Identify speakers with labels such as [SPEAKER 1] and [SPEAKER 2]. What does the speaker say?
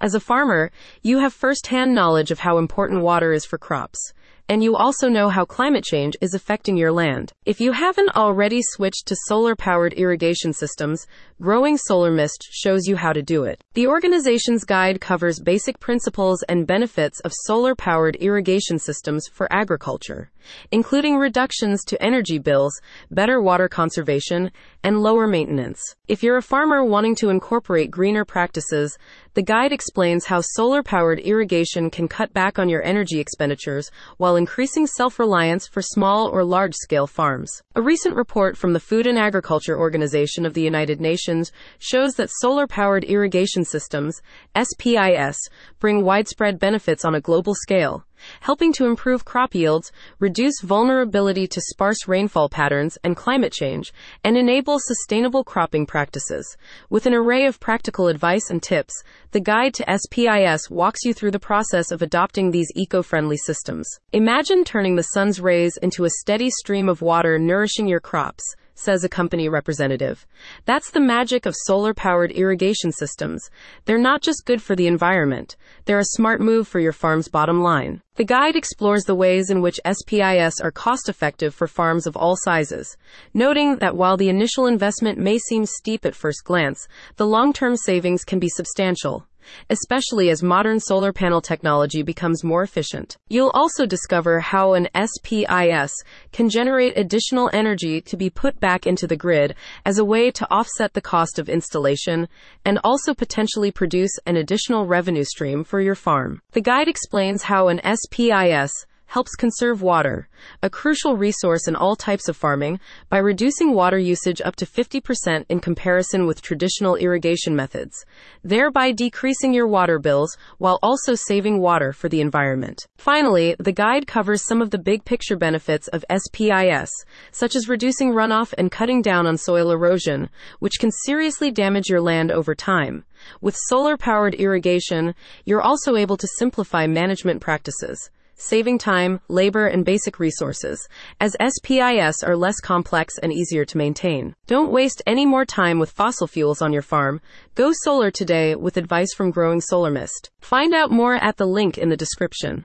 [SPEAKER 1] As a farmer, you have first-hand knowledge of how important water is for crops and you also know how climate change is affecting your land. If you haven't already switched to solar powered irrigation systems, Growing Solar Mist shows you how to do it. The organization's guide covers basic principles and benefits of solar powered irrigation systems for agriculture, including reductions to energy bills, better water conservation, and lower maintenance. If you're a farmer wanting to incorporate greener practices, the guide explains how solar powered irrigation can cut back on your energy expenditures while increasing self reliance for small or large scale farms. A recent report from the Food and Agriculture Organization of the United Nations shows that solar powered irrigation systems, SPIS, bring widespread benefits on a global scale helping to improve crop yields, reduce vulnerability to sparse rainfall patterns and climate change, and enable sustainable cropping practices. With an array of practical advice and tips, the guide to SPIS walks you through the process of adopting these eco-friendly systems. Imagine turning the sun's rays into a steady stream of water nourishing your crops says a company representative. That's the magic of solar powered irrigation systems. They're not just good for the environment, they're a smart move for your farm's bottom line. The guide explores the ways in which SPIS are cost effective for farms of all sizes, noting that while the initial investment may seem steep at first glance, the long term savings can be substantial especially as modern solar panel technology becomes more efficient. You'll also discover how an SPIS can generate additional energy to be put back into the grid as a way to offset the cost of installation and also potentially produce an additional revenue stream for your farm. The guide explains how an SPIS helps conserve water, a crucial resource in all types of farming, by reducing water usage up to 50% in comparison with traditional irrigation methods, thereby decreasing your water bills while also saving water for the environment. Finally, the guide covers some of the big picture benefits of SPIS, such as reducing runoff and cutting down on soil erosion, which can seriously damage your land over time. With solar powered irrigation, you're also able to simplify management practices saving time, labor, and basic resources, as SPIS are less complex and easier to maintain. Don't waste any more time with fossil fuels on your farm. Go solar today with advice from Growing Solar Mist. Find out more at the link in the description.